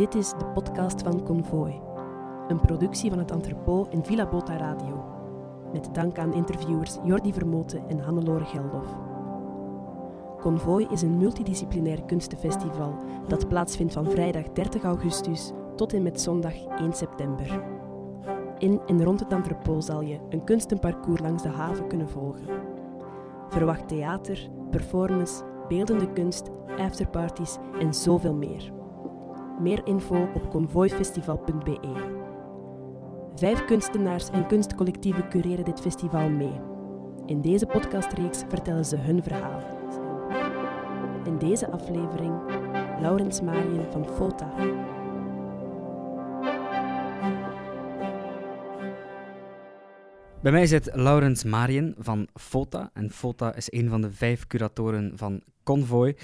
Dit is de podcast van Convoy, een productie van het Entrepot en Villa Bota Radio. Met dank aan interviewers Jordi Vermoten en Hannelore Geldof. Convoy is een multidisciplinair kunstenfestival dat plaatsvindt van vrijdag 30 augustus tot en met zondag 1 september. In en rond het Entrepot zal je een kunstenparcours langs de haven kunnen volgen. Verwacht theater, performance, beeldende kunst, afterparties en zoveel meer. Meer info op convoyfestival.be. Vijf kunstenaars en kunstcollectieven cureren dit festival mee. In deze podcastreeks vertellen ze hun verhaal. In deze aflevering Laurens Marien van FOTA. Bij mij zit Laurens Marien van FOTA. En FOTA is een van de vijf curatoren van Convoy.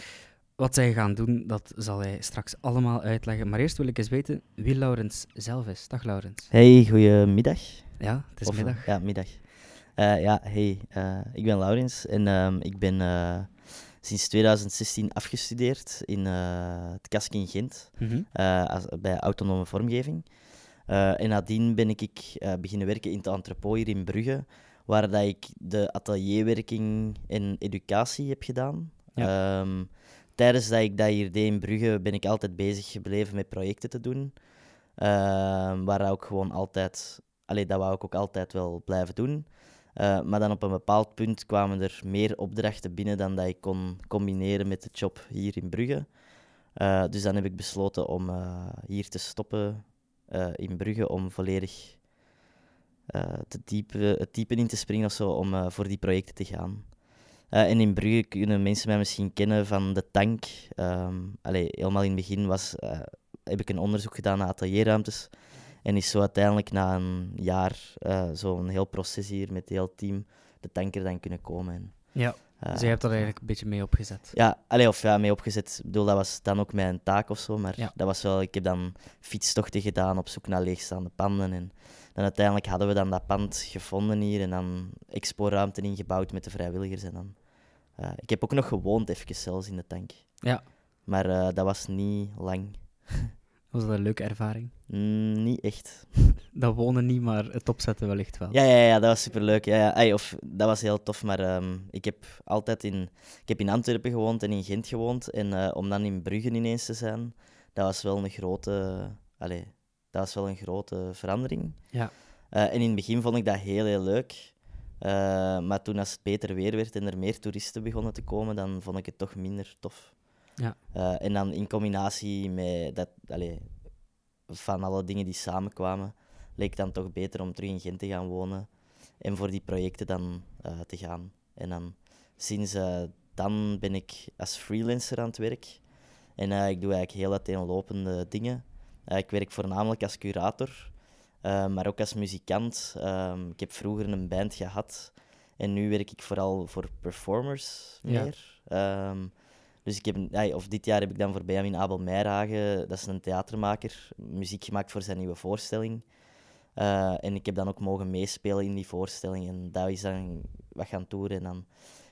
Wat zij gaan doen, dat zal hij straks allemaal uitleggen. Maar eerst wil ik eens weten wie Laurens zelf is. Dag Laurens. Hey, goedemiddag. Ja, het is Of, middag. Ja, middag. Eh, ja, hey, eh, ik ben Laurens en ehm, ik ben eh, sinds 2016 afgestudeerd in het KASK in Gent, Mhm. als, bij autonome vormgeving. En nadien ben ik, ik beginnen werken in het entrepot hier in Brugge, waar dat ik de atelierwerking en educatie heb gedaan. Ehm, tijdens dat ik dat hier deed in Brugge ben ik altijd bezig gebleven met projecten te doen. Ehm, waar ook gewoon altijd, allee, dat wou ik ook altijd wel blijven doen. Eh, maar dan op een bepaald punt kwamen er meer opdrachten binnen dan dat ik kon combineren met de job hier in Brugge. Eh, dus dan heb ik besloten om eh, hier te stoppen in Brugge om volledig te diepe, het diepe in te springen of zo, om voor die projecten te gaan. Eh, en in Brugge kunnen mensen mij misschien kennen van de tank. Ehm allee, helemaal in het begin was, eh, heb ik een onderzoek gedaan naar atelierruimtes. En is zo uiteindelijk na een jaar uh, zo'n heel proces hier met het heel team de tanker dan kunnen komen. En, Ja, dus jij hebt er eigenlijk een beetje mee opgezet. ja, allee, of ja, mee opgezet. Ik bedoel, dat was dan ook mijn taak of zo. Maar Ja. dat was wel, ik heb dan fietstochten gedaan op zoek naar leegstaande panden. En dan uiteindelijk hadden we dan dat pand gevonden hier en dan exporuimte ingebouwd met de vrijwilligers. En dan, eh, ik heb ook nog gewoond, even zelfs in de tank. Ja. Maar eh, dat was niet lang. Was dat een leuke ervaring? Mm, niet echt. Dat wonen niet, maar het opzetten wellicht wel. Ja, ja, ja, dat was superleuk. Ja, ja. Of, dat was heel tof, maar ehm, ik heb altijd in, ik heb in Antwerpen gewoond en in Gent gewoond. En eh, om dan in Brugge ineens te zijn, dat was wel een grote, allee, dat was wel een grote verandering. Ja. En in het begin vond ik dat heel, heel leuk. Eh, maar toen als het beter weer werd en er meer toeristen begonnen te komen, dan vond ik het toch minder tof. Ja. Eh, en dan in combinatie met dat, allee, van alle dingen die samenkwamen, leek het dan toch beter om terug in Gent te gaan wonen en voor die projecten dan eh, te gaan. En dan sinds dan ben ik als freelancer aan het werk. En ik doe eigenlijk heel uiteenlopende dingen. Ik werk voornamelijk als curator, eh, maar ook als muzikant. Ehm, ik heb vroeger een band gehad en nu werk ik vooral voor performers Ja. meer. Ehm, dus ik heb, of dit jaar heb ik dan voor Benjamin Abel Meijragen, dat is een theatermaker, muziek gemaakt voor zijn nieuwe voorstelling. Eh, en ik heb dan ook mogen meespelen in die voorstelling. En dat is dan wat gaan toeren. En dan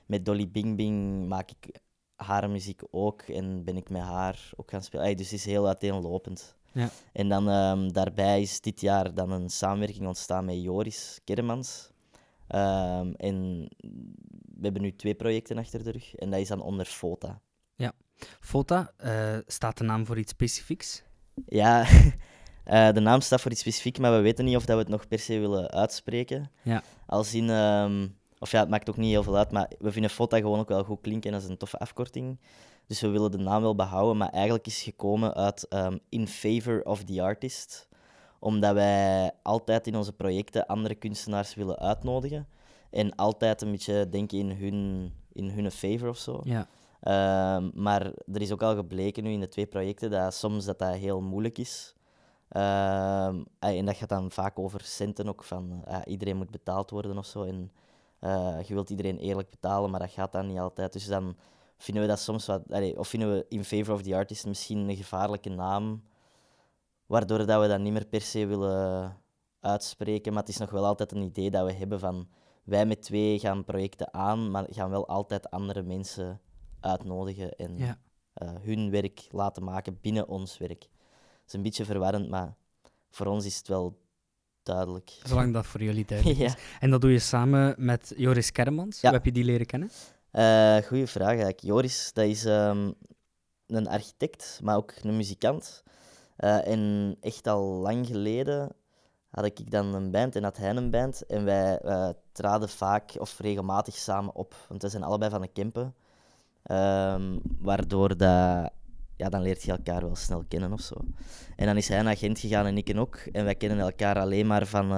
met Dolly Bing Bing maak ik haar muziek ook. En ben ik met haar ook gaan spelen. Ay, dus het is heel uiteenlopend. Ja. En dan ehm, daarbij is dit jaar dan een samenwerking ontstaan met Joris Kermans. Ehm, en we hebben nu twee projecten achter de rug. En dat is dan onder FOTA. FOTA, eh, staat de naam voor iets specifieks? Ja, eh, de naam staat voor iets specifiek, maar we weten niet of dat we het nog per se willen uitspreken. Ja. Als in, ehm, of ja, het maakt ook niet heel veel uit, maar we vinden FOTA gewoon ook wel goed klinken als een toffe afkorting. Dus we willen de naam wel behouden, maar eigenlijk is gekomen uit ehm, In Favor of the Artist. Omdat wij altijd in onze projecten andere kunstenaars willen uitnodigen. En altijd een beetje denken in hun, in hun favor of zo. Ja. Ehm, maar er is ook al gebleken nu in de twee projecten dat soms dat, dat heel moeilijk is. Ehm, ah, en dat gaat dan vaak over centen ook, van ah, iedereen moet betaald worden of zo. En eh, je wilt iedereen eerlijk betalen, maar dat gaat dan niet altijd. Dus dan vinden we dat soms wat, allee, of vinden we in favor of the artist misschien een gevaarlijke naam, waardoor dat we dat niet meer per se willen uitspreken. Maar het is nog wel altijd een idee dat we hebben van wij met twee gaan projecten aan, maar gaan wel altijd andere mensen uitnodigen en Ja. eh, hun werk laten maken binnen ons werk. is een beetje verwarrend, maar voor ons is het wel duidelijk. Zolang dat voor jullie duidelijk Ja. is. En dat doe je samen met Joris Kermans. Ja. Hoe heb je die leren kennen? Eh goeie vraag eigenlijk. Joris, dat is ehm, een architect, maar ook een muzikant. Eh, en echt al lang geleden had ik dan een band en had hij een band. En wij eh, traden vaak of regelmatig samen op. Want we zijn allebei van de Kempen. Ehm, waardoor dat, ja, dan leert je elkaar wel snel kennen of zo. En dan is hij naar Gent gegaan en ik ook. En wij kennen elkaar alleen maar van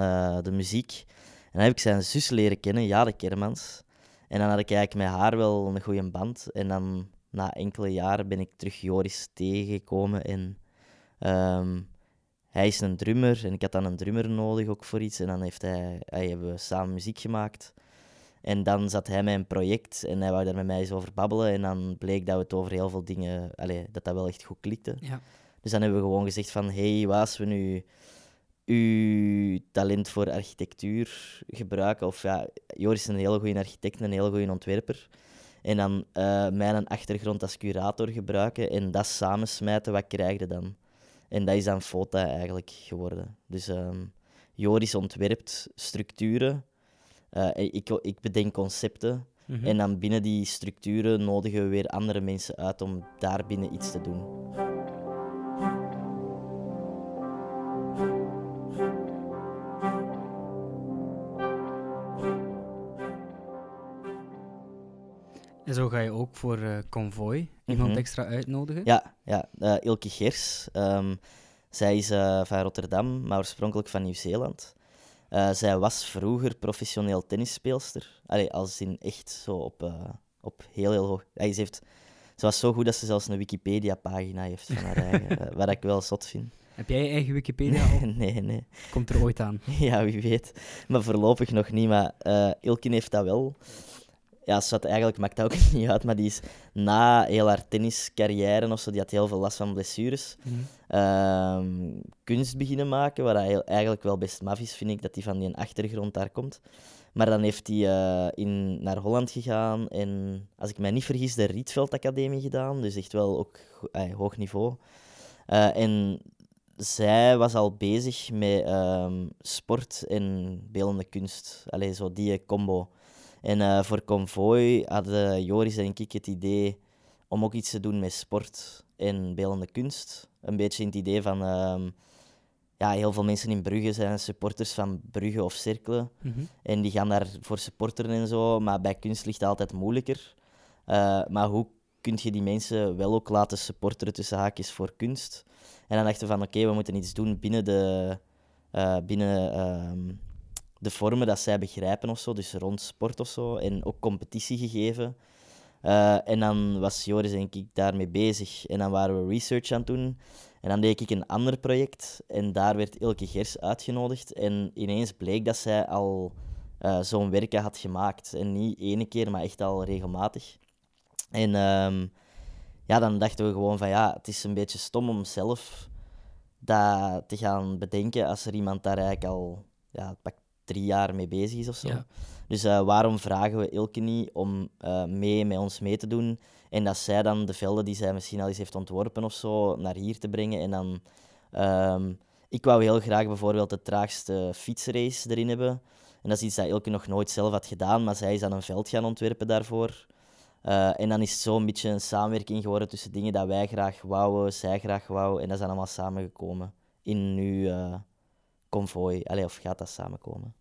de muziek. En dan heb ik zijn zus leren kennen, Jade Kermans. En dan had ik eigenlijk met haar wel een goede band. En dan na enkele jaren ben ik terug Joris tegengekomen. En ehm, hij is een drummer en ik had dan een drummer nodig ook voor iets. En dan heeft hij, hij hebben we samen muziek gemaakt. En dan zat hij met een project en hij wou daar met mij eens over babbelen. En dan bleek dat we het over heel veel dingen, allee, dat dat wel echt goed klikte. Ja. Dus dan hebben we gewoon gezegd van, hey, we nu uw talent voor architectuur gebruiken? Of ja, Joris is een hele goede architect, een hele goede ontwerper. En dan eh mijn achtergrond als curator gebruiken en dat samensmijten, wat krijg je dan? En dat is dan FOTA eigenlijk geworden. Dus ehm, Joris ontwerpt structuren, eh, ik, ik bedenk concepten. Mhm. En dan binnen die structuren nodigen we weer andere mensen uit om daar binnen iets te doen. Zo ga je ook voor eh, Convoy iemand Mhm. extra uitnodigen. Ja, ja eh, Ilke Gers. ehm, zij is eh, van Rotterdam, maar oorspronkelijk van Nieuw-Zeeland. Zij was vroeger professioneel tennisspeelster. Allee, als in echt zo op, op heel, heel hoog. Ja, ze, heeft, ze was zo goed dat ze zelfs een Wikipedia-pagina heeft van haar eigen, wat ik wel zot vind. Heb jij je eigen Wikipedia al? nee, nee. Komt er ooit aan. Ja, wie weet. Maar voorlopig nog niet. Maar eh Ilkin heeft dat wel. Ja, Swat, eigenlijk maakt dat ook niet uit. Maar die is na heel haar tenniscarrière of zo, die had heel veel last van blessures. Mhm. ehm, kunst beginnen maken, waar hij eigenlijk wel best maf is, vind ik, dat hij van die achtergrond daar komt. Maar dan heeft hij eh, in, naar Holland gegaan en, als ik mij niet vergis, de Rietveld Academie gedaan. Dus echt wel ook eh, hoog niveau. Eh, en zij was al bezig met ehm, sport en beeldende kunst. Allee, zo die combo. En eh, voor Convoy hadden Joris en ik het idee om ook iets te doen met sport en beeldende kunst. Een beetje in het idee van... ehm, ja, heel veel mensen in Brugge zijn supporters van Brugge of Cerkelen. Mhm. En die gaan daar voor supporteren en zo. Maar bij kunst ligt het altijd moeilijker. Eh, maar hoe kun je die mensen wel ook laten supporteren tussen haakjes voor kunst? En dan dachten we van oké, we moeten iets doen binnen de, eh, binnen, ehm, de vormen dat zij begrijpen of zo. Dus rond sport of zo. En ook competitie gegeven. Eh, en dan was Joris en ik daarmee bezig. En dan waren we research aan het doen. En dan deed ik een ander project. En daar werd Ilke Gers uitgenodigd. En ineens bleek dat zij al eh, zo'n werken had gemaakt. En niet ene keer, maar echt al regelmatig. En ehm, ja, dan dachten we gewoon van ja, het is een beetje stom om zelf dat te gaan bedenken als er iemand daar eigenlijk al ja, pak drie jaar mee bezig is of zo. Ja. Dus eh, waarom vragen we Ilke niet om eh, mee met ons mee te doen en dat zij dan de velden die zij misschien al eens heeft ontworpen of zo naar hier te brengen en dan... ehm, ik wou heel graag bijvoorbeeld de traagste fietsrace erin hebben. En dat is iets dat Ilke nog nooit zelf had gedaan, maar zij is dan een veld gaan ontwerpen daarvoor. Eh, en dan is het zo een beetje een samenwerking geworden tussen dingen dat wij graag wouden, zij graag wou. En dat is dan allemaal samengekomen in nu convoy. Allee, of gaat dat samenkomen?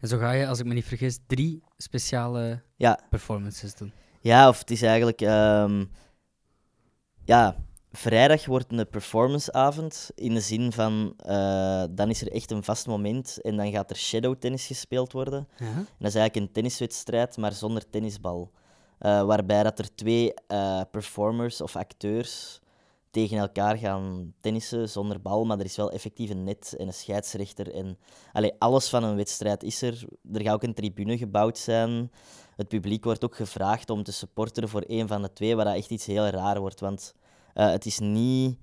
En zo ga je, als ik me niet vergis, drie speciale Ja, performances doen. Ja, of het is eigenlijk. ehm, ja, vrijdag wordt een performanceavond. In de zin van. eh, dan is er echt een vast moment. En dan gaat er shadow tennis gespeeld worden. Ja. En dat is eigenlijk een tenniswedstrijd, maar zonder tennisbal. Eh, waarbij dat er twee eh, performers of acteurs tegen elkaar gaan tennissen zonder bal, maar er is wel effectief een net en een scheidsrechter. En, allee, alles van een wedstrijd is er. Er gaat ook een tribune gebouwd zijn. Het publiek wordt ook gevraagd om te supporteren voor een van de twee, waar dat echt iets heel raar wordt. Want eh, het is niet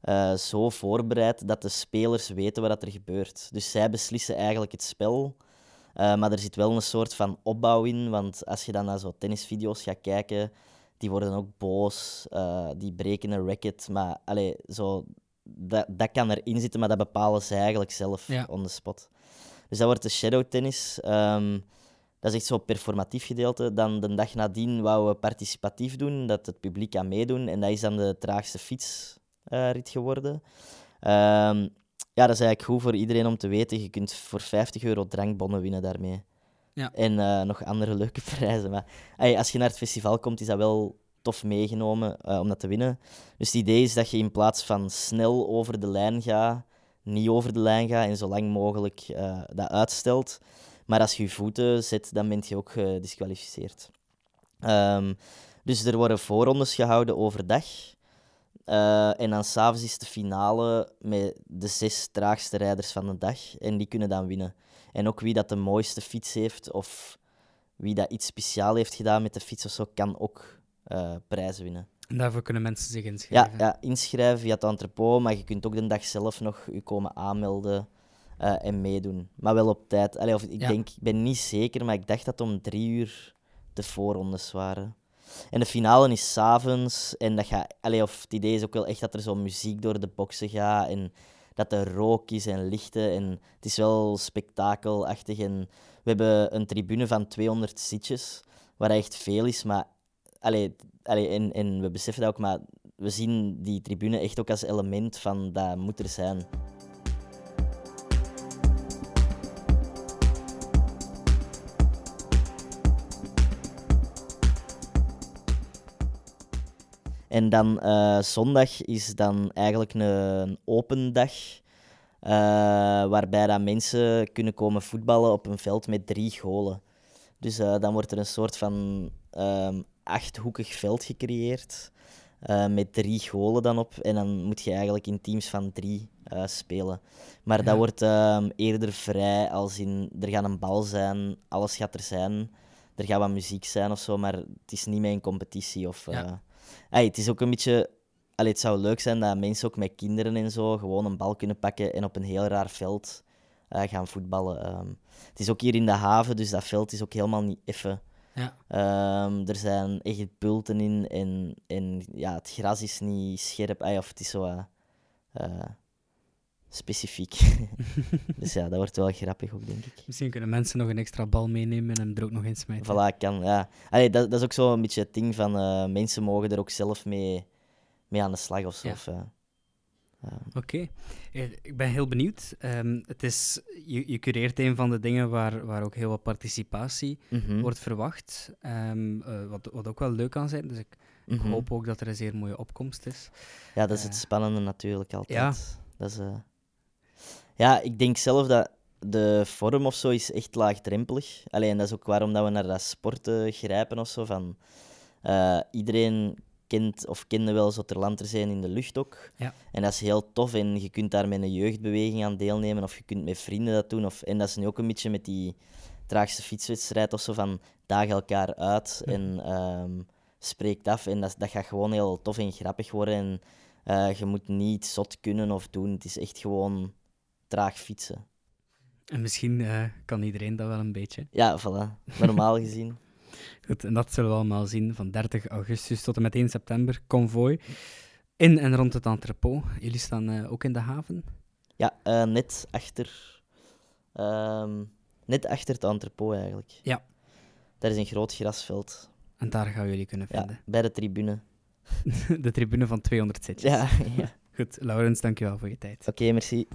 eh, zo voorbereid dat de spelers weten wat er gebeurt. Dus zij beslissen eigenlijk het spel. Eh, maar er zit wel een soort van opbouw in, want als je dan naar zo tennisvideo's gaat kijken, die worden ook boos, eh, die breken een racket. Maar allee, zo, dat, dat kan erin zitten, maar dat bepalen zij eigenlijk zelf Ja. on the spot. Dus dat wordt de shadow tennis. Ehm, dat is echt zo'n performatief gedeelte. Dan de dag nadien wouden we participatief doen, dat het publiek kan meedoen. En dat is dan de traagste fietsrit geworden. Ehm, ja, dat is eigenlijk goed voor iedereen om te weten. Je kunt voor 50 euro drankbonnen winnen daarmee. Ja. En eh, nog andere leuke prijzen. Maar als je naar het festival komt, is dat wel tof meegenomen eh, om dat te winnen. Dus het idee is dat je in plaats van snel over de lijn gaat, niet over de lijn gaat en zo lang mogelijk eh, dat uitstelt. Maar als je je voeten zet, dan ben je ook gedisqualificeerd. Ehm, dus er worden voorrondes gehouden overdag. En dan s'avonds is de finale met de zes traagste rijders van de dag. En die kunnen dan winnen. En ook wie dat de mooiste fiets heeft of wie dat iets speciaal heeft gedaan met de fiets of zo, kan ook eh, prijzen winnen. En daarvoor kunnen mensen zich Ja, inschrijven. ja, inschrijven via het entrepot, maar je kunt ook de dag zelf nog je komen aanmelden eh, en meedoen. Maar wel op tijd. Allee, of, ik, Ja. denk, ik ben niet zeker, maar ik dacht dat om drie uur de voorrondes waren. En de finale is s'avonds. En dat gaat, allee, of het idee is ook wel echt dat er zo muziek door de boksen gaat. En dat er rook is en lichten. En het is wel spektakelachtig. En we hebben een tribune van 200 zitjes, waar echt veel is. Maar allee, en, en we beseffen dat ook, maar we zien die tribune echt ook als element van dat moet er zijn. En dan eh, zondag is dan eigenlijk een, open dag. eh, waarbij dat mensen kunnen komen voetballen op een veld met drie golen. Dus eh, dan wordt er een soort van ehm, achthoekig veld gecreëerd. met drie golen dan op. En dan moet je eigenlijk in teams van drie spelen. Maar Ja. dat wordt ehm, eerder vrij, als in er gaat een bal zijn, alles gaat er zijn. Er gaat wat muziek zijn of zo, maar het is niet meer een competitie. Of, Ja. Het is ook een beetje. Allee, het zou leuk zijn dat mensen ook met kinderen en zo gewoon een bal kunnen pakken en op een heel raar veld eh, gaan voetballen. Ehm, het is ook hier in de haven, dus dat veld is ook helemaal niet effen. Ja. Ehm, er zijn echt bulten in en, en ja, het gras is niet scherp. Ay, of het is zo eh, eh, specifiek. dus ja, dat wordt wel grappig ook, denk ik. Misschien kunnen mensen nog een extra bal meenemen en hem er ook nog in smijten. Voilà, kan, ja. Allee, dat, dat is ook zo een beetje het ding van eh, mensen mogen er ook zelf mee, mee aan de slag of zo. Ja. Eh. Oké, Eh, ik ben heel benieuwd. Ehm, het is, je, je cureert een van de dingen waar, waar ook heel wat participatie Mhm, wordt verwacht. Ehm, eh, wat, wat ook wel leuk kan zijn. Dus ik, ik mhm. hoop ook dat er een zeer mooie opkomst is. Ja, dat is het spannende natuurlijk altijd. ja. Dat is, ja, ik denk zelf dat de vorm of zo is echt laagdrempelig. Alleen dat is ook waarom dat we naar dat sporten grijpen of zo. Van, eh, iedereen kent of kende wel zo ter land er zijn in de lucht ook. Ja. En dat is heel tof en je kunt daar met een jeugdbeweging aan deelnemen of je kunt met vrienden dat doen. Of, en dat is nu ook een beetje met die traagste fietswedstrijd of zo van daag elkaar uit en ehm, spreekt af. En dat, dat gaat gewoon heel tof en grappig worden. En eh, je moet niet zot kunnen of doen. Het is echt gewoon traag fietsen. En misschien eh, kan iedereen dat wel een beetje. Ja, voilà. Normaal gezien. Goed, en dat zullen we allemaal zien van 30 augustus tot en met 1 september. Convoy in en rond het entrepot. Jullie staan eh, ook in de haven. Ja, eh, net achter... ehm, net achter het entrepot eigenlijk. Ja. Daar is een groot grasveld. En daar gaan we jullie kunnen Ja, vinden. bij de tribune. De tribune van 200 zitjes. Ja, ja. Goed, Laurens, dankjewel voor je tijd. Oké, merci.